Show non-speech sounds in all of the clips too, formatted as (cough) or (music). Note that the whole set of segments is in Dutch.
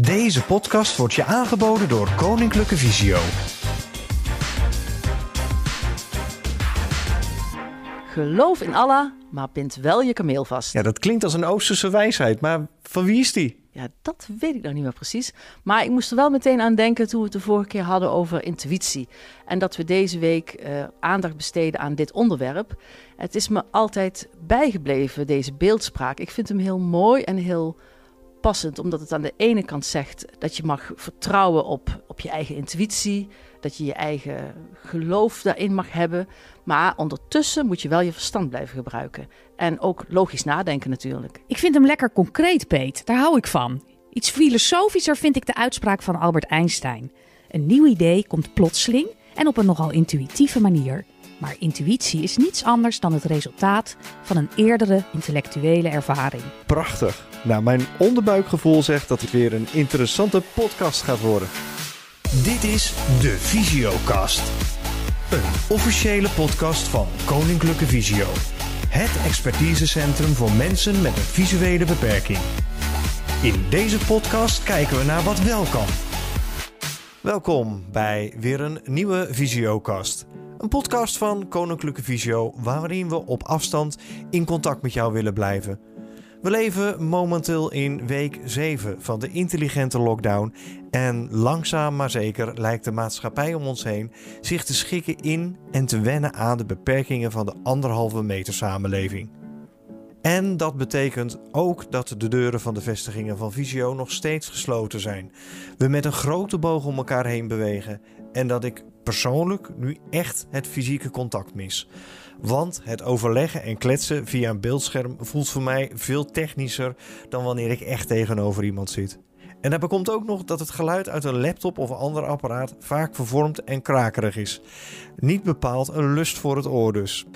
Deze podcast wordt je aangeboden door Koninklijke Visio. Geloof in Allah, maar bind wel je kameel vast. Ja, dat klinkt als een Oosterse wijsheid, maar van wie is die? Ja, dat weet ik nog niet meer precies. Maar ik moest er wel meteen aan denken toen we het de vorige keer hadden over intuïtie. En dat we deze week eh, aandacht besteden aan dit onderwerp. Het is me altijd bijgebleven, deze beeldspraak. Ik vind hem heel mooi en heel passend, omdat het aan de ene kant zegt dat je mag vertrouwen op, op je eigen intuïtie, dat je je eigen geloof daarin mag hebben. Maar ondertussen moet je wel je verstand blijven gebruiken. En ook logisch nadenken natuurlijk. Ik vind hem lekker concreet, Peet. Daar hou ik van. Iets filosofischer vind ik de uitspraak van Albert Einstein. Een nieuw idee komt plotseling en op een nogal intuïtieve manier. Maar intuïtie is niets anders dan het resultaat van een eerdere intellectuele ervaring. Prachtig. Nou, mijn onderbuikgevoel zegt dat het weer een interessante podcast gaat worden. Dit is de Visiocast. Een officiële podcast van Koninklijke Visio. Het expertisecentrum voor mensen met een visuele beperking. In deze podcast kijken we naar wat wel kan. Welkom bij weer een nieuwe Visiocast. Een podcast van Koninklijke Visio waarin we op afstand in contact met jou willen blijven. We leven momenteel in week 7 van de intelligente lockdown en langzaam maar zeker lijkt de maatschappij om ons heen zich te schikken in en te wennen aan de beperkingen van de anderhalve meter samenleving. En dat betekent ook dat de deuren van de vestigingen van Visio nog steeds gesloten zijn. We met een grote boog om elkaar heen bewegen en dat ik persoonlijk nu echt het fysieke contact mis. Want het overleggen en kletsen via een beeldscherm voelt voor mij veel technischer dan wanneer ik echt tegenover iemand zit. En daarbij komt ook nog dat het geluid uit een laptop of ander apparaat vaak vervormd en krakerig is. Niet bepaald een lust voor het oor dus.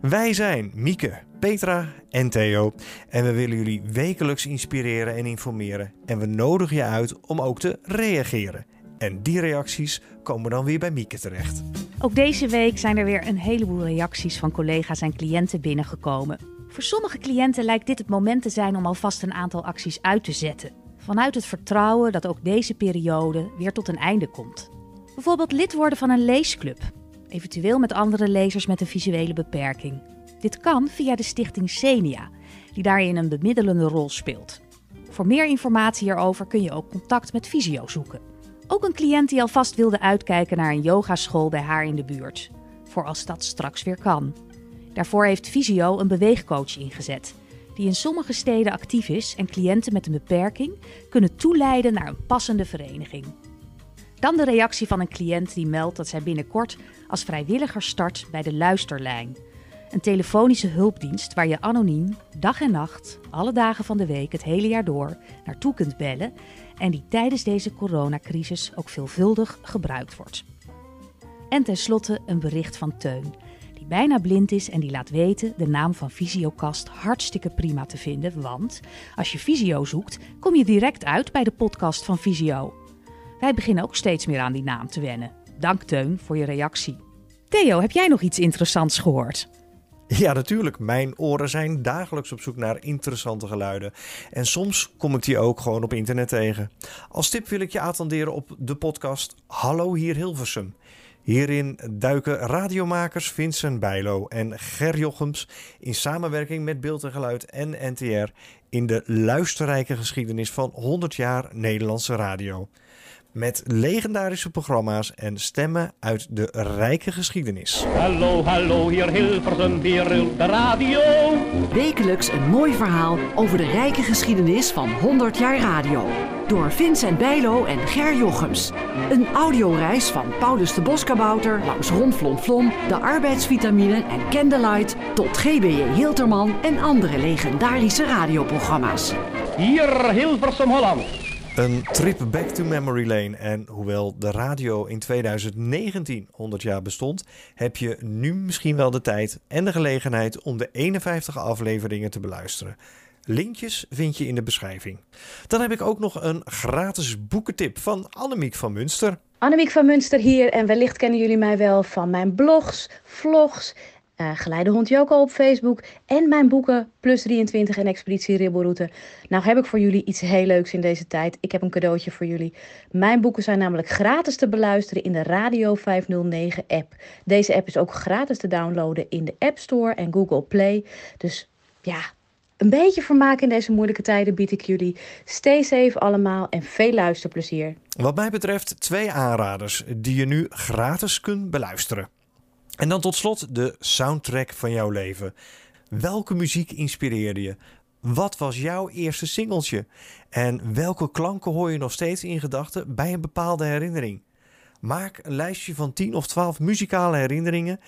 Wij zijn Mieke, Petra en Theo en we willen jullie wekelijks inspireren en informeren. En we nodigen je uit om ook te reageren. En die reacties komen dan weer bij Mieke terecht. Ook deze week zijn er weer een heleboel reacties van collega's en cliënten binnengekomen. Voor sommige cliënten lijkt dit het moment te zijn om alvast een aantal acties uit te zetten. Vanuit het vertrouwen dat ook deze periode weer tot een einde komt. Bijvoorbeeld lid worden van een leesclub, eventueel met andere lezers met een visuele beperking. Dit kan via de stichting Senia, die daarin een bemiddelende rol speelt. Voor meer informatie hierover kun je ook contact met Visio zoeken. Ook een cliënt die alvast wilde uitkijken naar een yogaschool bij haar in de buurt. Voor als dat straks weer kan. Daarvoor heeft Visio een beweegcoach ingezet. Die in sommige steden actief is en cliënten met een beperking kunnen toeleiden naar een passende vereniging. Dan de reactie van een cliënt die meldt dat zij binnenkort als vrijwilliger start bij de Luisterlijn. Een telefonische hulpdienst waar je anoniem, dag en nacht, alle dagen van de week, het hele jaar door, naartoe kunt bellen en die tijdens deze coronacrisis ook veelvuldig gebruikt wordt. En tenslotte een bericht van Teun, die bijna blind is en die laat weten de naam van Visiocast hartstikke prima te vinden, want als je Visio zoekt, kom je direct uit bij de podcast van Visio. Wij beginnen ook steeds meer aan die naam te wennen. Dank Teun voor je reactie. Theo, heb jij nog iets interessants gehoord? (laughs) Ja, natuurlijk. Mijn oren zijn dagelijks op zoek naar interessante geluiden. En soms kom ik die ook gewoon op internet tegen. Als tip wil ik je attenderen op de podcast Hallo hier Hilversum. Hierin duiken radiomakers Vincent Bijlo en Ger Jochems in samenwerking met Beeld en Geluid en NTR in de luisterrijke geschiedenis van 100 jaar Nederlandse radio. Met legendarische programma's en stemmen uit de rijke geschiedenis. Hallo, hallo, hier Hilversum, hier de radio. Wekelijks een mooi verhaal over de rijke geschiedenis van 100 jaar radio. Door Vincent Bijlo en Ger Jochems. Een audioreis van Paulus de Boskabouter langs Ronflonflon, de arbeidsvitamine en Candlelight tot GBJ Hilterman en andere legendarische radioprogramma's. Hier Hilversum, Holland. Een trip back to memory lane. En hoewel de radio in 2019 100 jaar bestond, heb je nu misschien wel de tijd en de gelegenheid om de 51 afleveringen te beluisteren. Linkjes vind je in de beschrijving. Dan heb ik ook nog een gratis boekentip van Annemiek van Munster. Annemiek van Munster hier en wellicht kennen jullie mij wel van mijn blogs, vlogs uh, Geleidehond Joko op Facebook en mijn boeken Plus 23 en Expeditie Ribbelroute. Nou heb ik voor jullie iets heel leuks in deze tijd. Ik heb een cadeautje voor jullie. Mijn boeken zijn namelijk gratis te beluisteren in de Radio 509 app. Deze app is ook gratis te downloaden in de App Store en Google Play. Dus ja, een beetje vermaak in deze moeilijke tijden bied ik jullie. Stay safe allemaal en veel luisterplezier. Wat mij betreft twee aanraders die je nu gratis kunt beluisteren. En dan tot slot de soundtrack van jouw leven. Welke muziek inspireerde je? Wat was jouw eerste singeltje? En welke klanken hoor je nog steeds in gedachten bij een bepaalde herinnering? Maak een lijstje van 10 of 12 muzikale herinneringen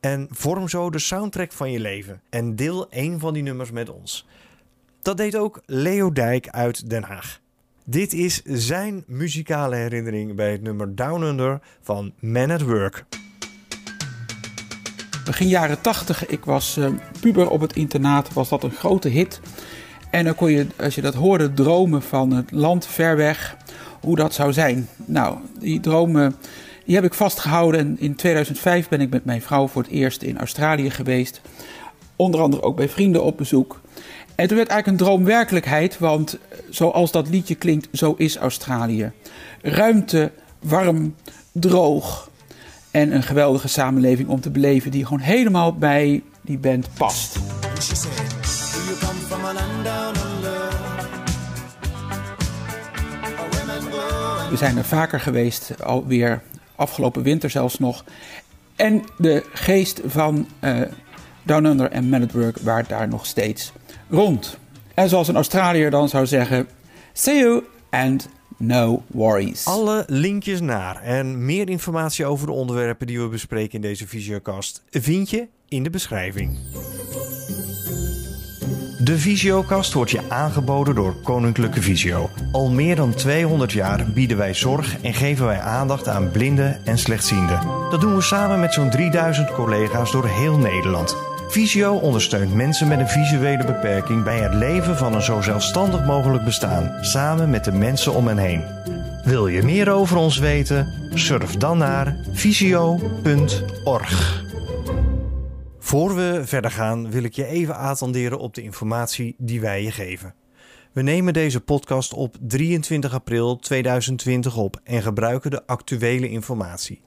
en vorm zo de soundtrack van je leven. En deel een van die nummers met ons. Dat deed ook Leo Dijk uit Den Haag. Dit is zijn muzikale herinnering bij het nummer Down Under van Man at Work. Begin jaren 80, ik was uh, puber op het internaat, was dat een grote hit. En dan kon je, als je dat hoorde, dromen van het land ver weg, hoe dat zou zijn. Nou, die dromen die heb ik vastgehouden. En in 2005 ben ik met mijn vrouw voor het eerst in Australië geweest. Onder andere ook bij vrienden op bezoek. En toen werd eigenlijk een droom werkelijkheid, want zoals dat liedje klinkt, zo is Australië. Ruimte, warm, droog en een geweldige samenleving om te beleven die gewoon helemaal bij die band past. We zijn er vaker geweest, alweer afgelopen winter zelfs nog. En de geest van uh, Down Under en Man at Work waart daar nog steeds rond. En zoals een Australiër dan zou zeggen: See you and no worries. Alle linkjes naar en meer informatie over de onderwerpen die we bespreken in deze Visiocast vind je in de beschrijving. De Visiokast wordt je aangeboden door Koninklijke Visio. Al meer dan 200 jaar bieden wij zorg en geven wij aandacht aan blinden en slechtzienden. Dat doen we samen met zo'n 3000 collega's door heel Nederland. Visio ondersteunt mensen met een visuele beperking bij het leven van een zo zelfstandig mogelijk bestaan, samen met de mensen om hen heen. Wil je meer over ons weten? Surf dan naar visio.org. Voor we verder gaan wil ik je even attenderen op de informatie die wij je geven. We nemen deze podcast op 23 april 2020 op en gebruiken de actuele informatie.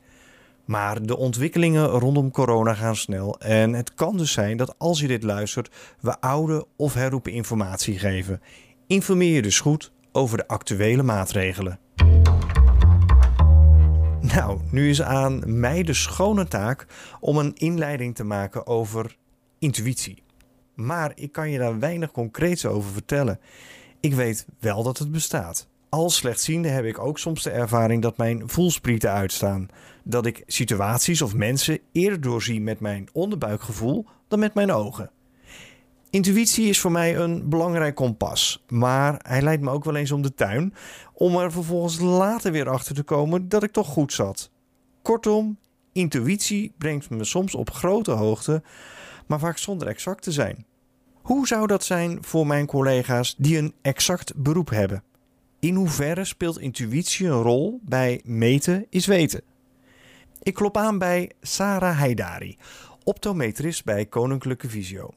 Maar de ontwikkelingen rondom corona gaan snel en het kan dus zijn dat als je dit luistert, we oude of herroepen informatie geven. Informeer je dus goed over de actuele maatregelen. Nou, nu is aan mij de schone taak om een inleiding te maken over intuïtie. Maar ik kan je daar weinig concreets over vertellen. Ik weet wel dat het bestaat. Als slechtziende heb ik ook soms de ervaring dat mijn voelsprieten uitstaan. Dat ik situaties of mensen eerder doorzie met mijn onderbuikgevoel dan met mijn ogen. Intuïtie is voor mij een belangrijk kompas, maar hij leidt me ook wel eens om de tuin om er vervolgens later weer achter te komen dat ik toch goed zat. Kortom, intuïtie brengt me soms op grote hoogte, maar vaak zonder exact te zijn. Hoe zou dat zijn voor mijn collega's die een exact beroep hebben? In hoeverre speelt intuïtie een rol bij meten is weten? Ik klop aan bij Sarah Haidari, optometrist bij Koninklijke Visio.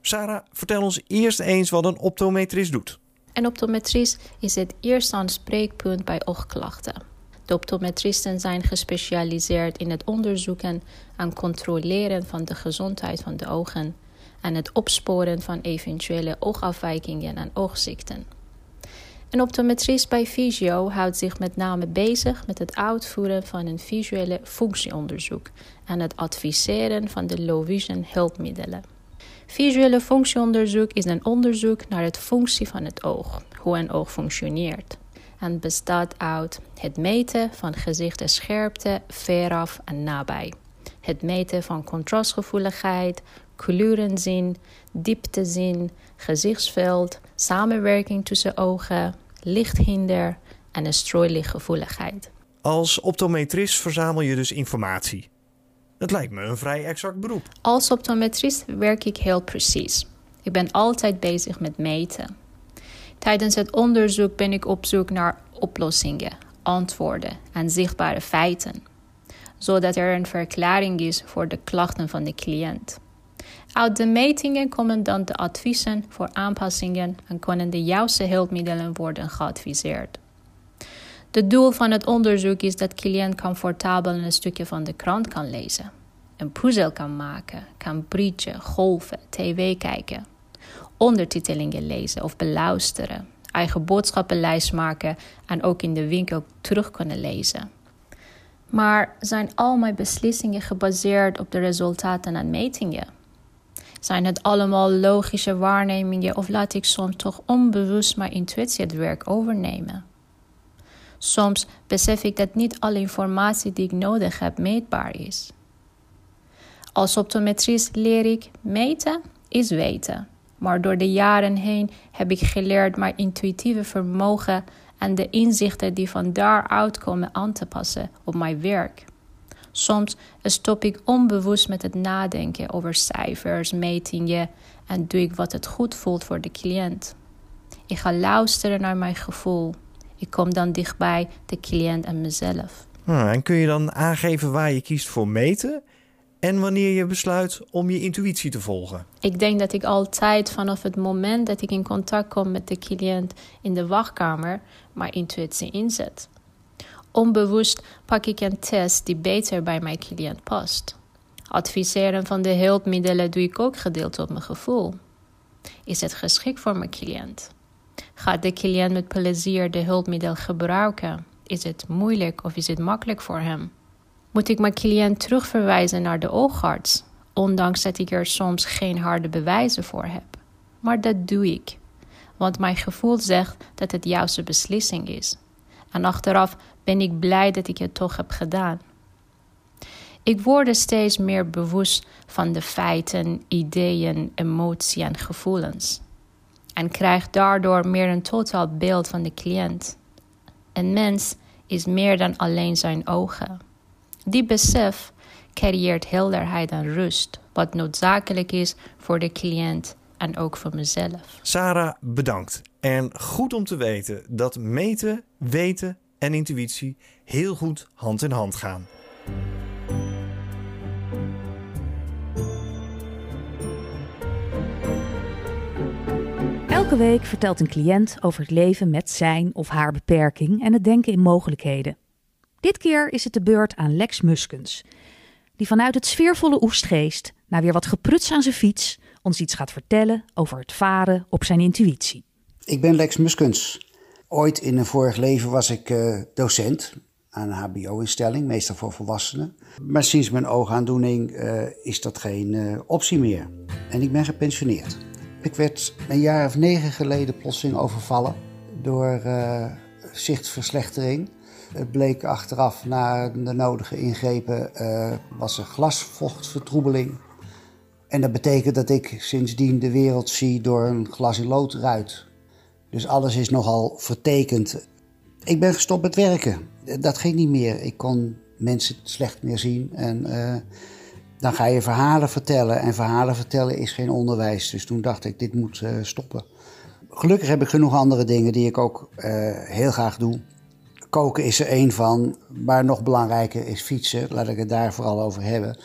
Sarah, vertel ons eerst eens wat een optometrist doet. Een optometrist is het eerste aanspreekpunt bij oogklachten. De optometristen zijn gespecialiseerd in het onderzoeken en controleren van de gezondheid van de ogen en het opsporen van eventuele oogafwijkingen en oogziekten. Een optometrist bij Visio houdt zich met name bezig met het uitvoeren van een visuele functieonderzoek en het adviseren van de low vision hulpmiddelen. Visuele functieonderzoek is een onderzoek naar de functie van het oog, hoe een oog functioneert. En bestaat uit het meten van gezichtsscherpte veraf en nabij. Het meten van contrastgevoeligheid, kleurenzin, dieptezin, gezichtsveld, samenwerking tussen ogen, lichthinder en een strooilichtgevoeligheid. Als optometrist verzamel je dus informatie. Het lijkt me een vrij exact beroep. Als optometrist werk ik heel precies. Ik ben altijd bezig met meten. Tijdens het onderzoek ben ik op zoek naar oplossingen, antwoorden en zichtbare feiten. Zodat er een verklaring is voor de klachten van de cliënt. Uit de metingen komen dan de adviezen voor aanpassingen en kunnen de juiste hulpmiddelen worden geadviseerd. Het doel van het onderzoek is dat cliënt comfortabel een stukje van de krant kan lezen, een puzzel kan maken, kan bridgen, golven, tv kijken, ondertitelingen lezen of beluisteren, eigen boodschappenlijst maken en ook in de winkel terug kunnen lezen. Maar zijn al mijn beslissingen gebaseerd op de resultaten en metingen? Zijn het allemaal logische waarnemingen of laat ik soms toch onbewust mijn intuïtie het werk overnemen? Soms besef ik dat niet alle informatie die ik nodig heb meetbaar is. Als optometrist leer ik meten is weten. Maar door de jaren heen heb ik geleerd mijn intuïtieve vermogen en de inzichten die van daaruit komen aan te passen op mijn werk. Soms stop ik onbewust met het nadenken over cijfers, metingen en doe ik wat het goed voelt voor de cliënt. Ik ga luisteren naar mijn gevoel. Ik kom dan dichtbij de cliënt en mezelf. Hmm, en kun je dan aangeven waar je kiest voor meten en wanneer je besluit om je intuïtie te volgen? Ik denk dat ik altijd vanaf het moment dat ik in contact kom met de cliënt in de wachtkamer mijn intuïtie inzet. Onbewust pak ik een test die beter bij mijn cliënt past. Adviseren van de hulpmiddelen doe ik ook gedeeld op mijn gevoel. Is het geschikt voor mijn cliënt? Gaat de cliënt met plezier de hulpmiddel gebruiken? Is het moeilijk of is het makkelijk voor hem? Moet ik mijn cliënt terugverwijzen naar de oogarts, ondanks dat ik er soms geen harde bewijzen voor heb? Maar dat doe ik, want mijn gevoel zegt dat het juiste beslissing is. En achteraf ben ik blij dat ik het toch heb gedaan. Ik word steeds meer bewust van de feiten, ideeën, emoties en gevoelens. En krijg daardoor meer een totaal beeld van de cliënt. Een mens is meer dan alleen zijn ogen. Die besef creëert helderheid en rust, wat noodzakelijk is voor de cliënt en ook voor mezelf. Sarah, bedankt. En goed om te weten dat meten, weten en intuïtie heel goed hand in hand gaan. Elke week vertelt een cliënt over het leven met zijn of haar beperking en het denken in mogelijkheden. Dit keer is het de beurt aan Lex Muskens, die vanuit het sfeervolle Oestgeest, na weer wat gepruts aan zijn fiets, ons iets gaat vertellen over het varen op zijn intuïtie. Ik ben Lex Muskens. Ooit in een vorig leven was ik uh, docent aan een HBO-instelling, meestal voor volwassenen. Maar sinds mijn oogaandoening uh, is dat geen uh, optie meer. En ik ben gepensioneerd. Ik werd een jaar of negen geleden plotseling overvallen door zichtverslechtering. Het bleek achteraf na de nodige ingrepen was er glasvochtvertroebeling. En dat betekent dat ik sindsdien de wereld zie door een glas in lood ruit. Dus alles is nogal vertekend. Ik ben gestopt met werken. Dat ging niet meer. Ik kon mensen slecht meer zien. En uh, dan ga je verhalen vertellen. En verhalen vertellen is geen onderwijs. Dus toen dacht ik, dit moet uh, stoppen. Gelukkig heb ik genoeg andere dingen die ik ook heel graag doe. Koken is er één van. Maar nog belangrijker is fietsen. Laat ik het daar vooral over hebben.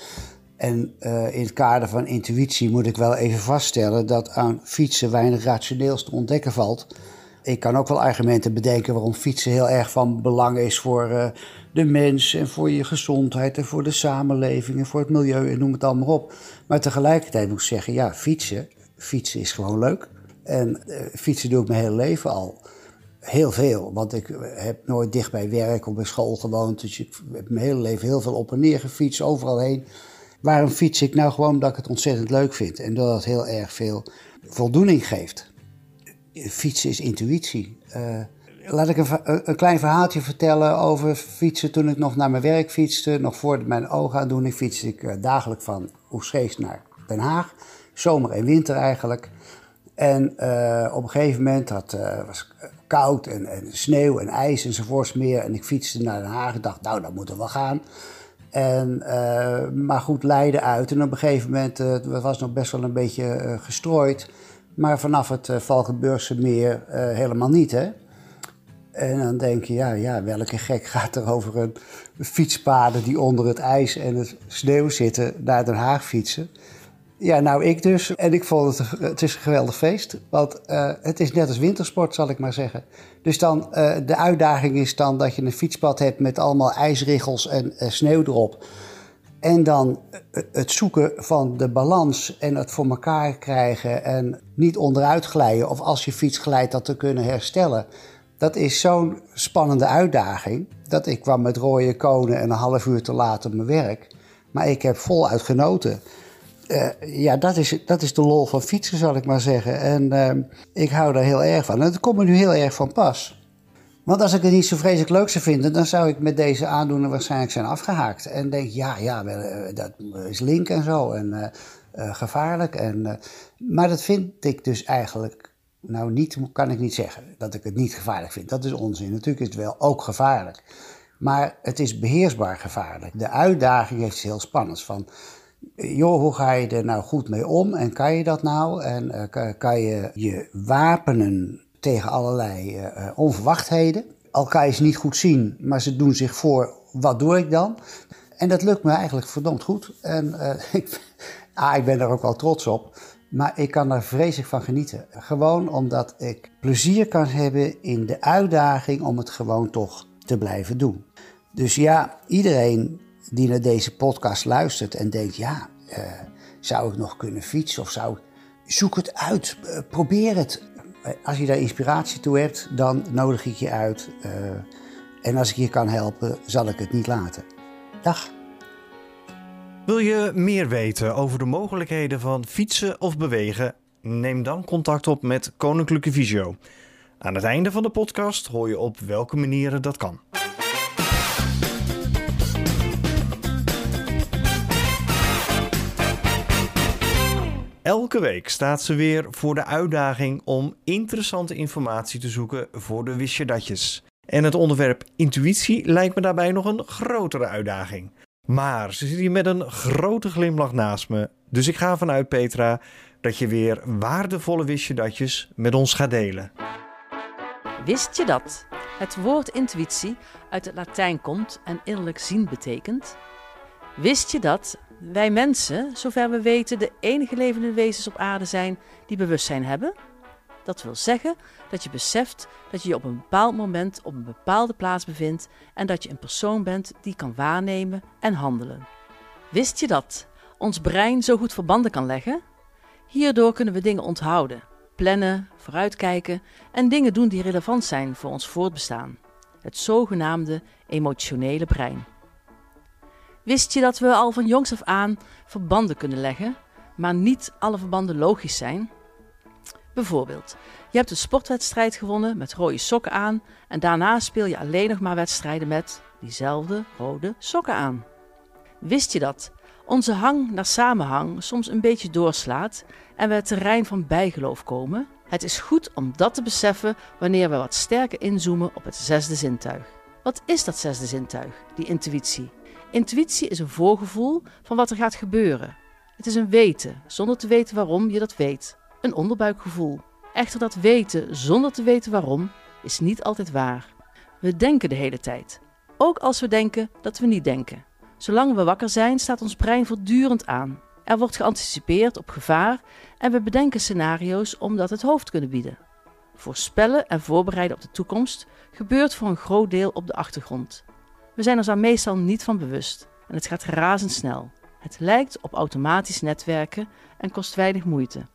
En uh, in het kader van intuïtie moet ik wel even vaststellen dat aan fietsen weinig rationeels te ontdekken valt. Ik kan ook wel argumenten bedenken waarom fietsen heel erg van belang is voor uh, de mens en voor je gezondheid en voor de samenleving en voor het milieu en noem het allemaal op. Maar tegelijkertijd moet ik zeggen, ja, fietsen, fietsen is gewoon leuk. En uh, fietsen doe ik mijn hele leven al. Heel veel, want ik heb nooit dicht bij werk of bij school gewoond. Dus ik heb mijn hele leven heel veel op en neer gefietst, overal heen. Waarom fiets ik nou gewoon omdat ik het ontzettend leuk vind en dat het heel erg veel voldoening geeft? Fietsen is intuïtie. Uh, laat ik een, een, klein verhaaltje vertellen over fietsen toen ik nog naar mijn werk fietste. Nog voor mijn oogaandoening fietste ik uh, dagelijks van Oesgeest naar Den Haag. Zomer en winter eigenlijk. En uh, op een gegeven moment had, was het koud en, en, sneeuw en ijs enzovoorts meer. En ik fietste naar Den Haag en dacht, nou, dat moeten we gaan. En, uh, maar goed, Leiden uit. En op een gegeven moment, uh, het was nog best wel een beetje uh, gestrooid. Maar vanaf het Valkenburgse meer helemaal niet. Hè? En dan denk je, ja, ja, welke gek gaat er over een fietspaden die onder het ijs en het sneeuw zitten naar Den Haag fietsen? Ja, nou ik dus. En ik vond het, het is een geweldig feest. Want uh, het is net als wintersport, zal ik maar zeggen. Dus dan, uh, de uitdaging is dan dat je een fietspad hebt met allemaal ijsriggels en uh, sneeuw erop. En dan het zoeken van de balans en het voor elkaar krijgen en niet onderuit glijden. Of als je fiets glijdt, dat te kunnen herstellen. Dat is zo'n spannende uitdaging. Dat ik kwam met rode konen en een half uur te laat op mijn werk. Maar ik heb voluit genoten. Uh, ja, dat is, dat is de lol van fietsen, zal ik maar zeggen. En uh, ik hou daar heel erg van. En dat komt me nu heel erg van pas. Want als ik het niet zo vreselijk leuk zou vinden, dan zou ik met deze aandoener waarschijnlijk zijn afgehaakt. En denk, ja, ja, eh, dat is link en zo. En uh, gevaarlijk. En, maar dat vind ik dus eigenlijk, nou niet, kan ik niet zeggen dat ik het niet gevaarlijk vind. Dat is onzin. Natuurlijk is het wel ook gevaarlijk. Maar het is beheersbaar gevaarlijk. De uitdaging heeft heel spannends. Van, joh, hoe ga je er nou goed mee om en kan je dat nou? En uh, kan je je wapenen tegen allerlei uh, onverwachtheden? Al kan je ze niet goed zien, maar ze doen zich voor, wat doe ik dan? En dat lukt me eigenlijk verdomd goed. En (laughs) ik, ah, ik ben er ook wel trots op. Maar ik kan er vreselijk van genieten. Gewoon omdat ik plezier kan hebben in de uitdaging om het gewoon toch te blijven doen. Dus ja, iedereen die naar deze podcast luistert en denkt: ja, uh, zou ik nog kunnen fietsen of zou Zoek het uit, uh, probeer het. Uh, als je daar inspiratie toe hebt, dan nodig ik je uit. en als ik je kan helpen, zal ik het niet laten. Dag. Wil je meer weten over de mogelijkheden van fietsen of bewegen? Neem dan contact op met Koninklijke Visio. Aan het einde van de podcast hoor je op welke manieren dat kan. Elke week staat ze weer voor de uitdaging om interessante informatie te zoeken voor de wist je datjes. En het onderwerp intuïtie lijkt me daarbij nog een grotere uitdaging. Maar ze zit hier met een grote glimlach naast me. Dus ik ga ervan uit, Petra, dat je weer waardevolle wist je datjes met ons gaat delen. Wist je dat het woord intuïtie uit het Latijn komt en innerlijk zien betekent? Wist je dat wij mensen, zover we weten, de enige levende wezens op aarde zijn die bewustzijn hebben? Dat wil zeggen dat je beseft dat je je op een bepaald moment op een bepaalde plaats bevindt en dat je een persoon bent die kan waarnemen en handelen. Wist je dat ons brein zo goed verbanden kan leggen? Hierdoor kunnen we dingen onthouden, plannen, vooruitkijken en dingen doen die relevant zijn voor ons voortbestaan. Het zogenaamde emotionele brein. Wist je dat we al van jongs af aan verbanden kunnen leggen, maar niet alle verbanden logisch zijn? Bijvoorbeeld, je hebt een sportwedstrijd gewonnen met rode sokken aan en daarna speel je alleen nog maar wedstrijden met diezelfde rode sokken aan. Wist je dat onze hang naar samenhang soms een beetje doorslaat en we het terrein van bijgeloof komen? Het is goed om dat te beseffen wanneer we wat sterker inzoomen op het zesde zintuig. Wat is dat zesde zintuig, die intuïtie? Intuïtie is een voorgevoel van wat er gaat gebeuren. Het is een weten, zonder te weten waarom je dat weet. Een onderbuikgevoel. Echter dat weten zonder te weten waarom is niet altijd waar. We denken de hele tijd. Ook als we denken dat we niet denken. Zolang we wakker zijn, staat ons brein voortdurend aan. Er wordt geanticipeerd op gevaar en we bedenken scenario's om dat het hoofd kunnen bieden. Voorspellen en voorbereiden op de toekomst gebeurt voor een groot deel op de achtergrond. We zijn ons daar meestal niet van bewust en het gaat razendsnel. Het lijkt op automatisch netwerken en kost weinig moeite.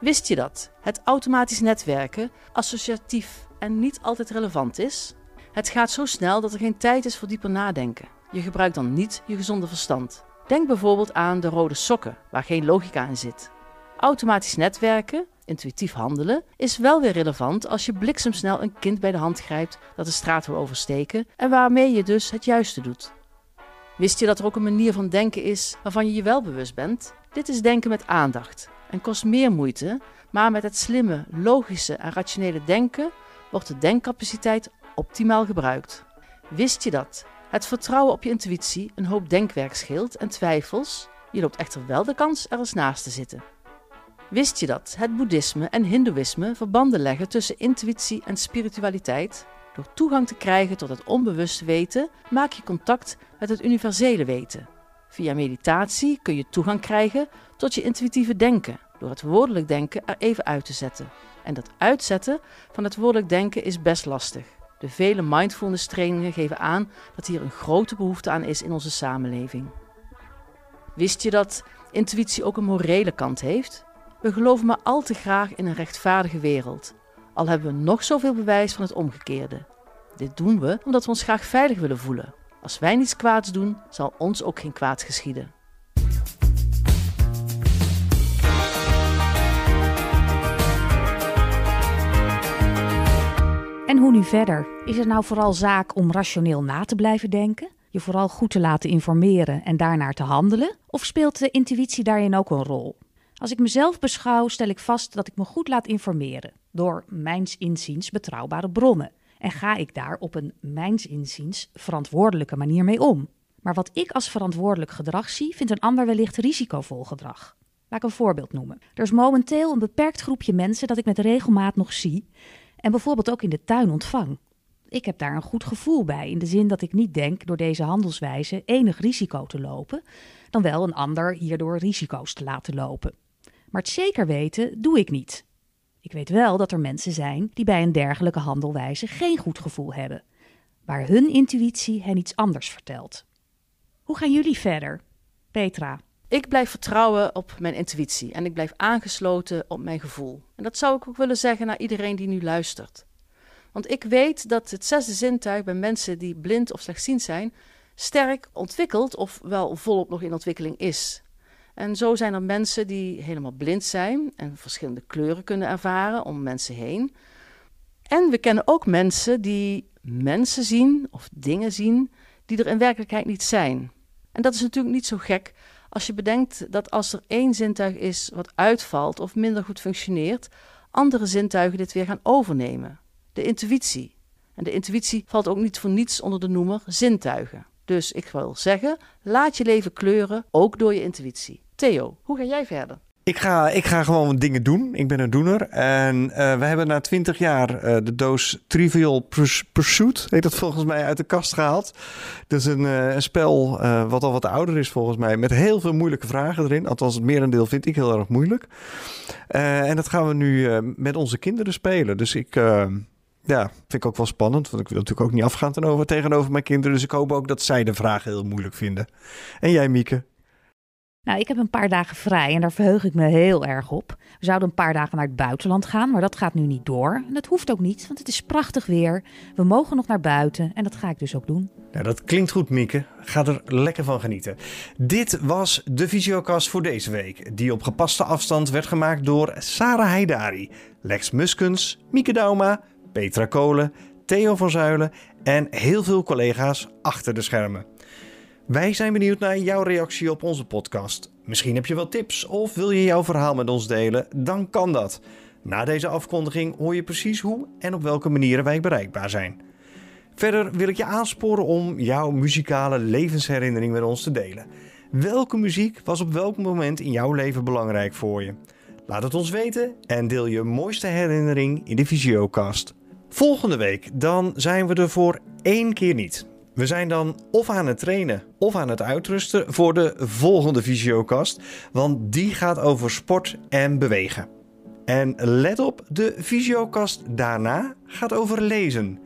Wist je dat het automatisch netwerken associatief en niet altijd relevant is? Het gaat zo snel dat er geen tijd is voor dieper nadenken. Je gebruikt dan niet je gezonde verstand. Denk bijvoorbeeld aan de rode sokken, waar geen logica in zit. Automatisch netwerken, intuïtief handelen, is wel weer relevant als je bliksemsnel een kind bij de hand grijpt dat de straat wil oversteken en waarmee je dus het juiste doet. Wist je dat er ook een manier van denken is waarvan je je wel bewust bent? Dit is denken met aandacht en kost meer moeite, maar met het slimme, logische en rationele denken wordt de denkcapaciteit optimaal gebruikt. Wist je dat? Het vertrouwen op je intuïtie een hoop denkwerk scheelt en twijfels. Je loopt echter wel de kans er eens naast te zitten. Wist je dat het boeddhisme en hindoeïsme verbanden leggen tussen intuïtie en spiritualiteit? Door toegang te krijgen tot het onbewuste weten, maak je contact met het universele weten. Via meditatie kun je toegang krijgen tot je intuïtieve denken, door het woordelijk denken er even uit te zetten. En dat uitzetten van het woordelijk denken is best lastig. De vele mindfulness trainingen geven aan dat hier een grote behoefte aan is in onze samenleving. Wist je dat intuïtie ook een morele kant heeft? We geloven maar al te graag in een rechtvaardige wereld, al hebben we nog zoveel bewijs van het omgekeerde. Dit doen we omdat we ons graag veilig willen voelen. Als wij niets kwaads doen, zal ons ook geen kwaad geschieden. En hoe nu verder? Is het nou vooral zaak om rationeel na te blijven denken? Je vooral goed te laten informeren en daarnaar te handelen? Of speelt de intuïtie daarin ook een rol? Als ik mezelf beschouw, stel ik vast dat ik me goed laat informeren door mijns inziens betrouwbare bronnen. En ga ik daar op een mijns inziens verantwoordelijke manier mee om. Maar wat ik als verantwoordelijk gedrag zie, vindt een ander wellicht risicovol gedrag. Laat ik een voorbeeld noemen. Er is momenteel een beperkt groepje mensen dat ik met regelmaat nog zie en bijvoorbeeld ook in de tuin ontvang. Ik heb daar een goed gevoel bij, in de zin dat ik niet denk door deze handelswijze enig risico te lopen, dan wel een ander hierdoor risico's te laten lopen. Maar het zeker weten doe ik niet. Ik weet wel dat er mensen zijn die bij een dergelijke handelwijze geen goed gevoel hebben, waar hun intuïtie hen iets anders vertelt. Hoe gaan jullie verder? Petra. Ik blijf vertrouwen op mijn intuïtie en ik blijf aangesloten op mijn gevoel. En dat zou ik ook willen zeggen naar iedereen die nu luistert. Want ik weet dat het zesde zintuig bij mensen die blind of slechtziend zijn, sterk ontwikkeld of wel volop nog in ontwikkeling is. En zo zijn er mensen die helemaal blind zijn en verschillende kleuren kunnen ervaren om mensen heen. En we kennen ook mensen die mensen zien of dingen zien die er in werkelijkheid niet zijn. En dat is natuurlijk niet zo gek als je bedenkt dat als er één zintuig is wat uitvalt of minder goed functioneert, andere zintuigen dit weer gaan overnemen. De intuïtie. En de intuïtie valt ook niet voor niets onder de noemer zintuigen. Dus ik wil zeggen, laat je leven kleuren, ook door je intuïtie. Theo, hoe ga jij verder? Ik ga, ik ga gewoon dingen doen. Ik ben een doener. En uh, we hebben na twintig jaar uh, de doos Trivial Pursuit, heet dat volgens mij, uit de kast gehaald. Dat is een, uh, een spel wat al wat ouder is volgens mij, met heel veel moeilijke vragen erin. Althans, het merendeel vind ik heel erg moeilijk. en dat gaan we nu met onze kinderen spelen. Dus ik... ja, vind ik ook wel spannend. Want ik wil natuurlijk ook niet afgaan tegenover, tegenover mijn kinderen. Dus ik hoop ook dat zij de vragen heel moeilijk vinden. En jij, Mieke? Nou, ik heb een paar dagen vrij en daar verheug ik me heel erg op. We zouden een paar dagen naar het buitenland gaan, maar dat gaat nu niet door. En dat hoeft ook niet, want het is prachtig weer. We mogen nog naar buiten en dat ga ik dus ook doen. Nou, dat klinkt goed, Mieke. Ga er lekker van genieten. Dit was de Visiocast voor deze week, die op gepaste afstand werd gemaakt door Sarah Heidari, Lex Muskens, Mieke Dauma, Petra Kolen, Theo van Zuilen en heel veel collega's achter de schermen. Wij zijn benieuwd naar jouw reactie op onze podcast. Misschien heb je wel tips of wil je jouw verhaal met ons delen? Dan kan dat. Na deze afkondiging hoor je precies hoe en op welke manieren wij bereikbaar zijn. Verder wil ik je aansporen om jouw muzikale levensherinnering met ons te delen. Welke muziek was op welk moment in jouw leven belangrijk voor je? Laat het ons weten en deel je mooiste herinnering in de Visiocast. Volgende week dan zijn we er voor één keer niet. We zijn dan of aan het trainen of aan het uitrusten voor de volgende Visiocast, want die gaat over sport en bewegen. En let op, de Visiocast daarna gaat over lezen.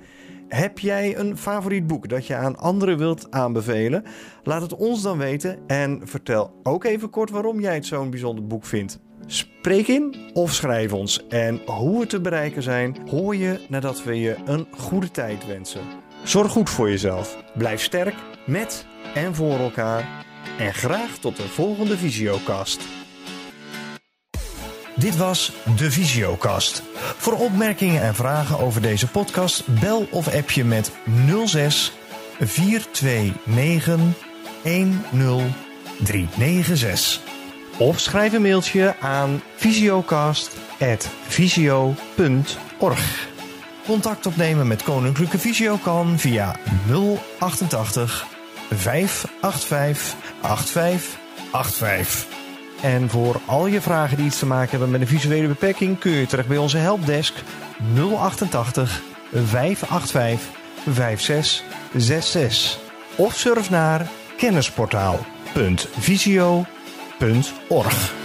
Heb jij een favoriet boek dat je aan anderen wilt aanbevelen? Laat het ons dan weten en vertel ook even kort waarom jij het zo'n bijzonder boek vindt. Spreek in of schrijf ons. En hoe we te bereiken zijn, hoor je nadat we je een goede tijd wensen. Zorg goed voor jezelf. Blijf sterk met en voor elkaar. En graag tot de volgende Visiocast. Dit was de Visiocast. Voor opmerkingen en vragen over deze podcast bel of app je met 06 429 10396. Of schrijf een mailtje aan visiocast.visio.org. Contact opnemen met Koninklijke Visio kan via 088 585 8585. En voor al je vragen die iets te maken hebben met een visuele beperking kun je terecht bij onze helpdesk 088 585 5666 of surf naar kennisportaal.visio.org.